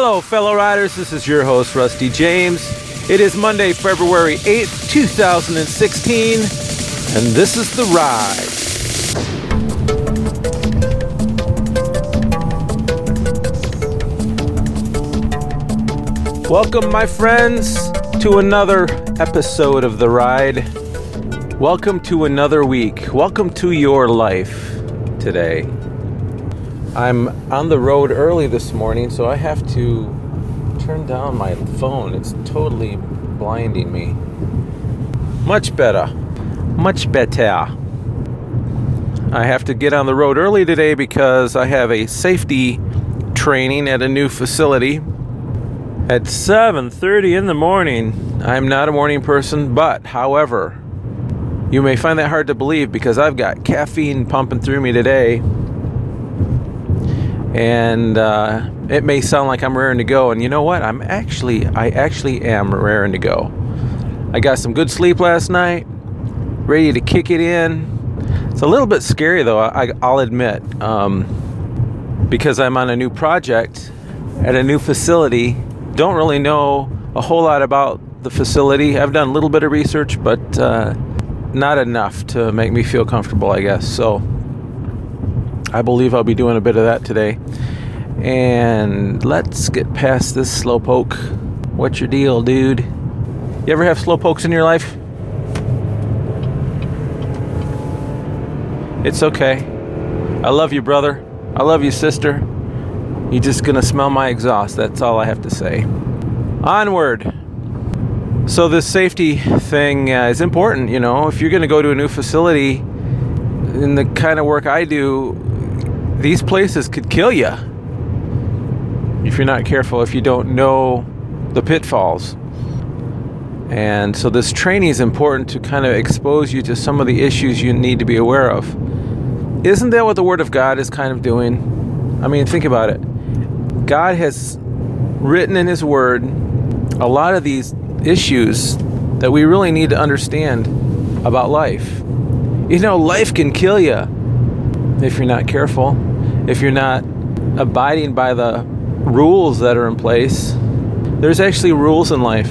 Hello, fellow riders. This is your host, Rusty James. It is Monday, February 8th, 2016, and this is The Ride. Welcome, my friends, to another episode of The Ride. Welcome to another week. Welcome to your life today. I'm on the road early this morning, so I have to turn down my phone. It's totally blinding me. Much better. Much better. I have to get on the road early today because I have a safety training at a new facility at 7:30 in the morning. I'm not a morning person, but however, you may find that hard to believe because I've got caffeine pumping through me today. And uh, it may sound like I'm raring to go. And you know what? I'm actually, I actually am raring to go. I got some good sleep last night, ready to kick it in. It's a little bit scary though, I, I'll admit, um, because I'm on a new project at a new facility. Don't really know a whole lot about the facility. I've done a little bit of research, but uh, not enough to make me feel comfortable, I guess. So I believe I'll be doing a bit of that today. And let's get past this slowpoke. What's your deal, dude? You ever have slowpokes in your life? It's okay. I love you, brother. I love you, sister. You're just gonna smell my exhaust. That's all I have to say. Onward. So this safety thing uh, is important, you know. If you're to go to a new facility, in the kind of work I do, these places could kill you if you're not careful. If you don't know the pitfalls, and so this training is important to kind of expose you to some of the issues you need to be aware of. Isn't that what the Word of God is kind of doing? I mean, think about it. God has written in His Word a lot of these issues that we really need to understand about life. You know, life can kill you if you're not careful, if you're not abiding by the rules that are in place. There's actually rules in life.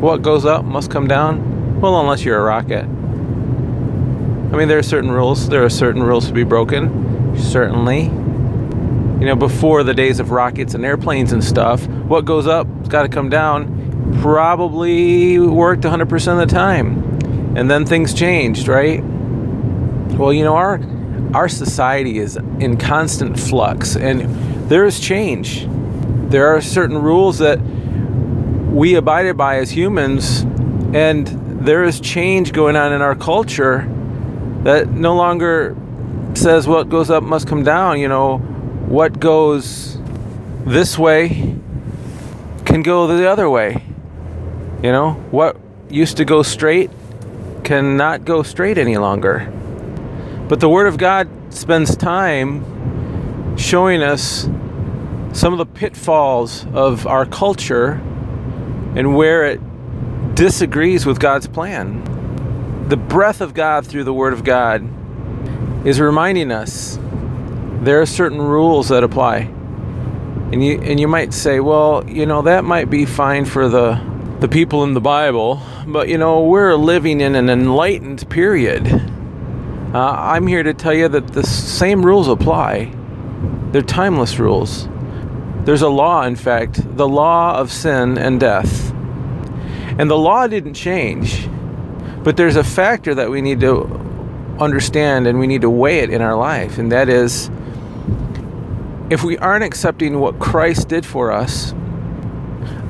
What goes up must come down. Well, unless you're a rocket. I mean, there are certain rules. There are certain rules to be broken, certainly. You know, before the days of rockets and airplanes and stuff, what goes up has got to come down probably worked 100% of the time. And then things changed, right? Well, you know, our our society is in constant flux and there is change. There are certain rules that we abided by as humans and there is change going on in our culture that no longer says what goes up must come down, you know, what goes this way can go the other way. You know, what used to go straight cannot go straight any longer. But the Word of God spends time showing us some of the pitfalls of our culture and where it disagrees with God's plan. The breath of God through the Word of God is reminding us there are certain rules that apply. And you and you might say, well, you know, that might be fine for the the people in the Bible, but you know, we're living in an enlightened period. Uh, I'm here to tell you that the same rules apply. They're timeless rules. There's a law, in fact, the law of sin and death. And the law didn't change, but there's a factor that we need to understand and we need to weigh it in our life, and that is if we aren't accepting what Christ did for us,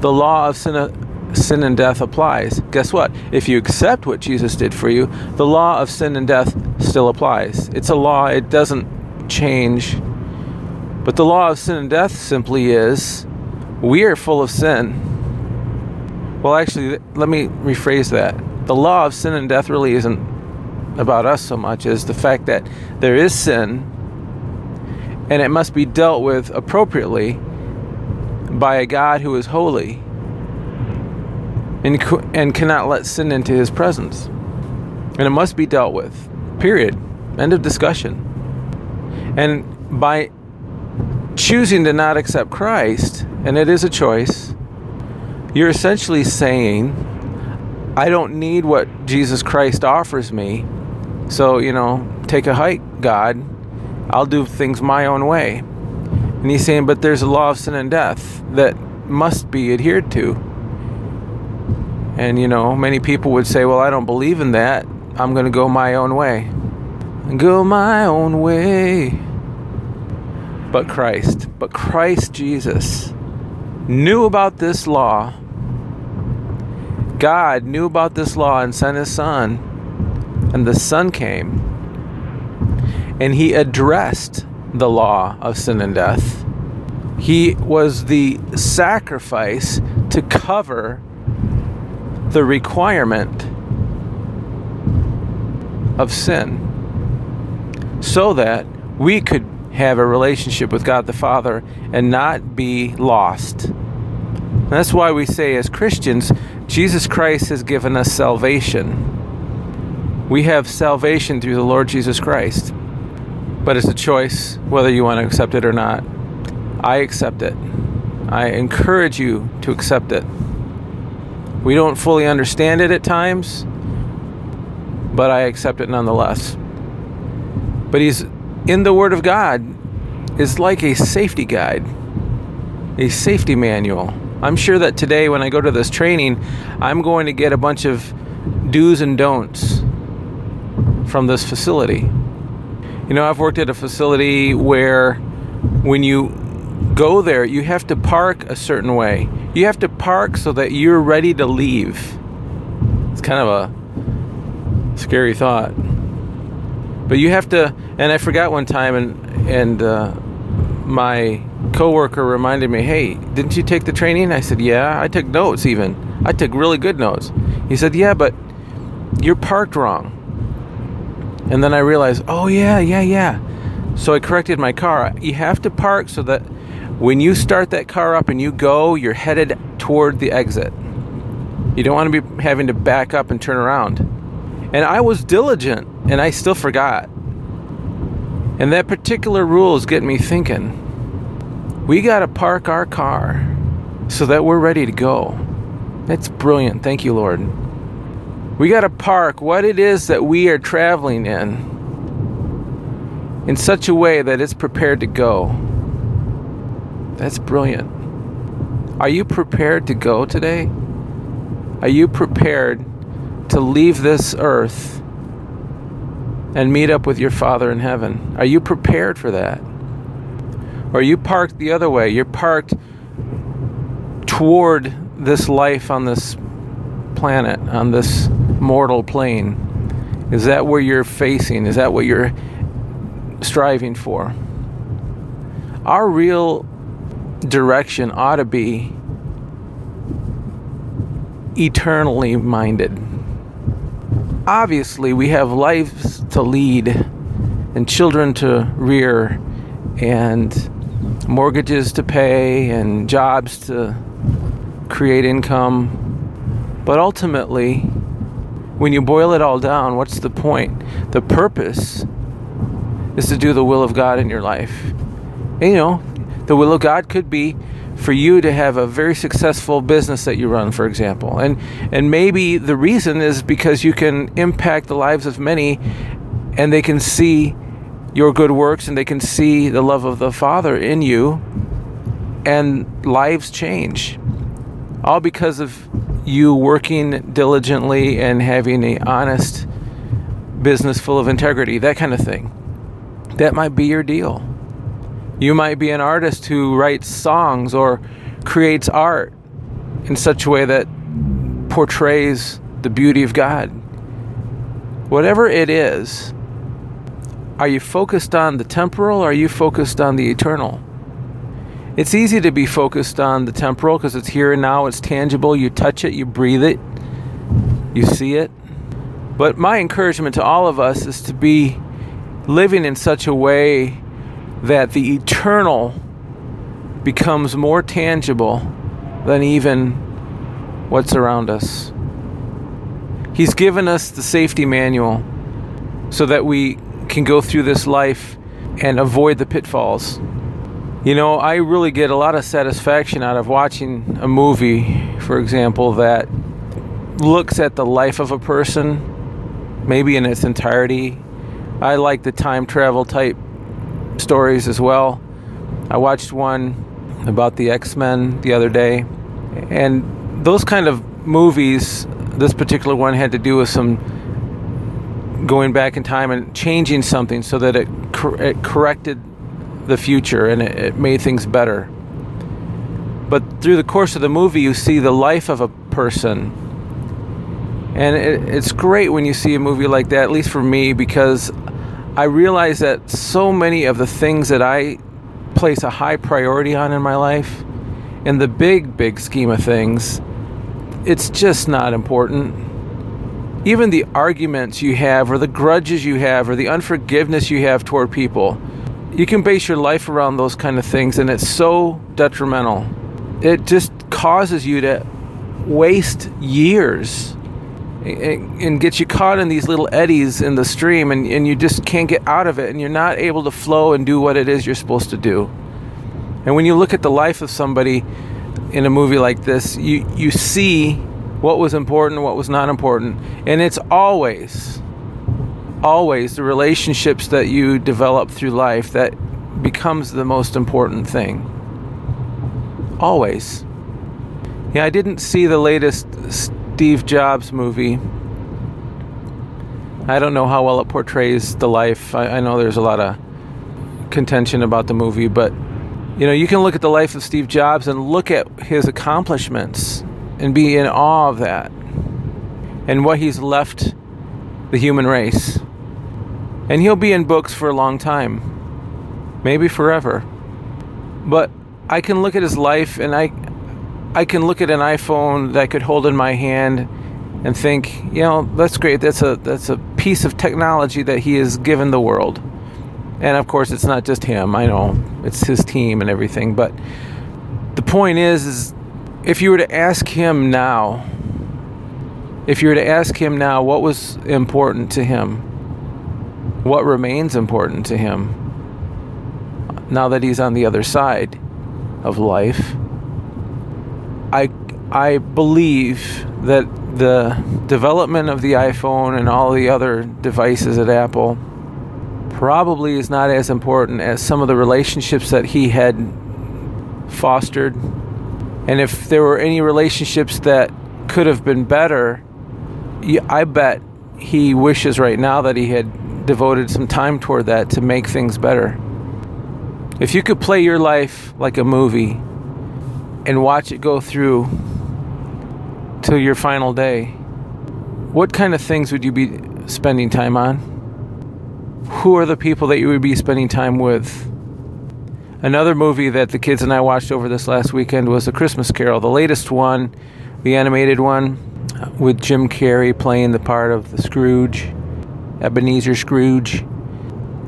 the law of sin, sin and death applies. Guess what? If you accept what Jesus did for you, the law of sin and death still applies. It's a law, it doesn't change. But the law of sin and death simply is we are full of sin. Well, actually, let me rephrase that. The law of sin and death really isn't about us so much as the fact that there is sin and it must be dealt with appropriately by a God who is holy and, and cannot let sin into his presence. And it must be dealt with. Period. End of discussion. And by choosing to not accept Christ, and it is a choice, you're essentially saying, I don't need what Jesus Christ offers me. So, you know, take a hike, God. I'll do things my own way. And he's saying, but there's a law of sin and death that must be adhered to. And, you know, many people would say, well, I don't believe in that. I'm to go my own way. Go my own way. But Christ, but Christ Jesus knew about this law God knew about this law and sent his son, and the son came, and he addressed the law of sin and death. He was the sacrifice to cover the requirement of sin so that we could have a relationship with God the Father and not be lost. And that's why we say, as Christians, Jesus Christ has given us salvation. We have salvation through the Lord Jesus Christ. But it's a choice whether you want to accept it or not. I accept it. I encourage you to accept it. We don't fully understand it at times, but I accept it nonetheless. But he's in the Word of God is like a safety guide, a safety manual. I'm sure that today, when I go to this training, I'm going to get a bunch of do's and don'ts from this facility. You know, I've worked at a facility where when you go there, you have to park a certain way. You have to park so that you're ready to leave. It's kind of a scary thought. But you have to, and I forgot one time, and and uh, my coworker reminded me, "Hey, didn't you take the training?" I said, "Yeah, I took notes even. I took really good notes." He said, "Yeah, but you're parked wrong." And then I realized, "Oh yeah, yeah, yeah." So I corrected my car. You have to park so that when you start that car up and you go, you're headed toward the exit. You don't want to be having to back up and turn around. And I was diligent and I still forgot. And that particular rule is getting me thinking we got to park our car so that we're ready to go. That's brilliant. Thank you, Lord. We got to park what it is that we are traveling in in such a way that it's prepared to go. That's brilliant. Are you prepared to go today? Are you prepared to leave this earth and meet up with your Father in heaven? Are you prepared for that? Or are you parked the other way. You're parked toward this life on this planet, on this mortal plane. Is that where you're facing? Is that what you're striving for? Our real direction ought to be eternally minded. Obviously, we have lives to lead and children to rear and mortgages to pay and jobs to create income. But ultimately, when you boil it all down, what's the point? The purpose is to do the will of God in your life. And, you know, the will of God could be for you to have a very successful business that you run, for example. And and maybe the reason is because you can impact the lives of many and they can see your good works and they can see the love of the Father in you, and lives change. All because of you working diligently and having a honest business full of integrity, that kind of thing. That might be your deal. You might be an artist who writes songs or creates art in such a way that portrays the beauty of God. Whatever it is, are you focused on the temporal or are you focused on the eternal? It's easy to be focused on the temporal because it's here and now, it's tangible, you touch it, you breathe it, you see it. But my encouragement to all of us is to be living in such a way that the eternal becomes more tangible than even what's around us. He's given us the safety manual so that we can go through this life and avoid the pitfalls. You know, I really get a lot of satisfaction out of watching a movie, for example, that looks at the life of a person, maybe in its entirety. I like the time travel type stories as well. I watched one about the X Men the other day, and those kind of movies, this particular one had to do with some going back in time and changing something so that it, cor- it corrected the future and it, it made things better. But through the course of the movie, you see the life of a person. And it, it's great when you see a movie like that, at least for me, because I realize that so many of the things that I place a high priority on in my life, in the big, big scheme of things, it's just not important. Even the arguments you have, or the grudges you have, or the unforgiveness you have toward people, you can base your life around those kind of things, and it's so detrimental. It just causes you to waste years and gets you caught in these little eddies in the stream, and, and you just can't get out of it, and you're not able to flow and do what it is you're supposed to do. And when you look at the life of somebody in a movie like this, you, you see what was important, what was not important, and it's always always the relationships that you develop through life that becomes the most important thing. Always. Yeah, I didn't see the latest Steve Jobs movie. I don't know how well it portrays the life. I, I know there's a lot of contention about the movie, but you know, you can look at the life of Steve Jobs and look at his accomplishments and be in awe of that and what he's left the human race. And he'll be in books for a long time, maybe forever. But I can look at his life and I I can look at an iPhone that I could hold in my hand and think, you know, that's great. That's a that's a piece of technology that he has given the world. And of course, it's not just him. I know it's his team and everything, but the point is is if you were to ask him now, if you were to ask him now what was important to him, what remains important to him now that he's on the other side of life. I I believe that the development of the iPhone and all the other devices at Apple probably is not as important as some of the relationships that he had fostered. And if there were any relationships that could have been better, I bet he wishes right now that he had devoted some time toward that to make things better. If you could play your life like a movie and watch it go through till your final day, what kind of things would you be spending time on? Who are the people that you would be spending time with? Another movie that the kids and I watched over this last weekend was A Christmas Carol, the latest one, the animated one, with Jim Carrey playing the part of the Scrooge. Ebenezer Scrooge.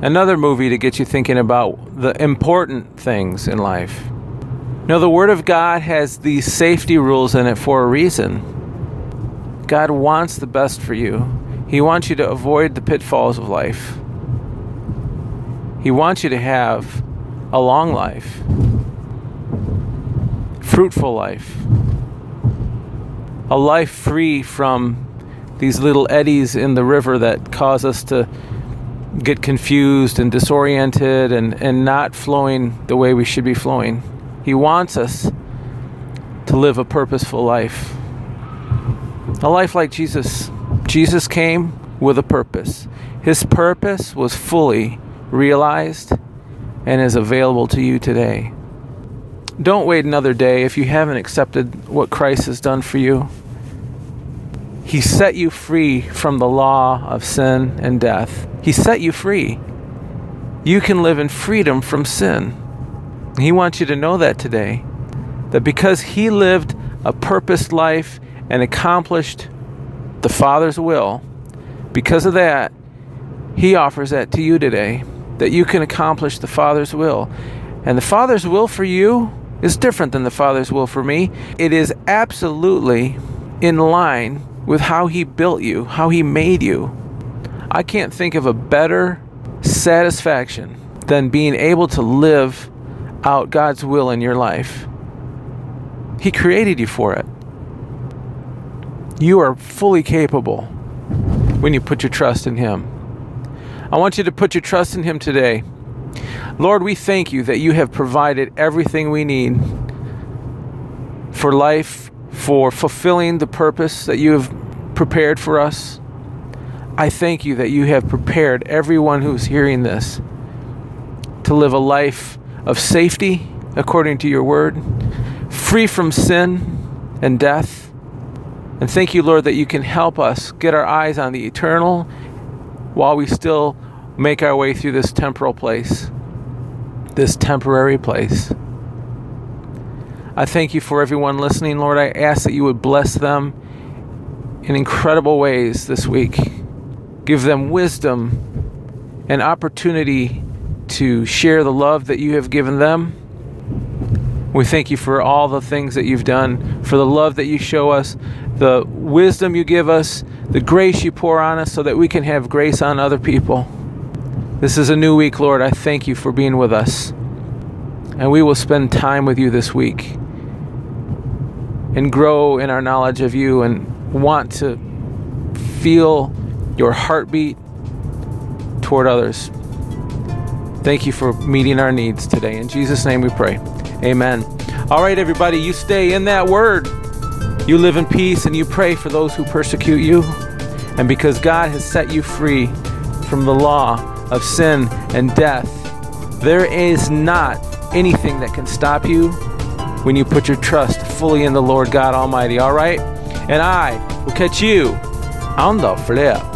Another movie to get you thinking about the important things in life. Now, the Word of God has these safety rules in it for a reason. God wants the best for you, He wants you to avoid the pitfalls of life. He wants you to have a long life, fruitful life, a life free from these little eddies in the river that cause us to get confused and disoriented and, and not flowing the way we should be flowing. He wants us to live a purposeful life. A life like Jesus. Jesus came with a purpose. His purpose was fully realized and is available to you today. Don't wait another day if you haven't accepted what Christ has done for you. He set you free from the law of sin and death. He set you free. You can live in freedom from sin. He wants you to know that today. That because He lived a purposed life and accomplished the Father's will, because of that, He offers that to you today. That you can accomplish the Father's will. And the Father's will for you is different than the Father's will for me. It is absolutely in line with how He built you, how He made you. I can't think of a better satisfaction than being able to live out God's will in your life. He created you for it. You are fully capable when you put your trust in Him. I want you to put your trust in Him today. Lord, we thank you that you have provided everything we need for life, for fulfilling the purpose that you have prepared for us. I thank you that you have prepared everyone who's hearing this to live a life of safety according to your word, free from sin and death. And thank you, Lord, that you can help us get our eyes on the eternal while we still make our way through this temporal place, this temporary place. I thank you for everyone listening, Lord. I ask that you would bless them in incredible ways this week. Give them wisdom and opportunity to share the love that you have given them. We thank you for all the things that you've done, for the love that you show us, the wisdom you give us, the grace you pour on us so that we can have grace on other people. This is a new week, Lord. I thank you for being with us. And we will spend time with you this week and grow in our knowledge of you and want to feel your heartbeat toward others. Thank you for meeting our needs today. In Jesus' name we pray. Amen. All right, everybody, you stay in that word. You live in peace and you pray for those who persecute you. And because God has set you free from the law of sin and death, there is not anything that can stop you when you put your trust fully in the Lord God Almighty. All right? And I will catch you on the flip.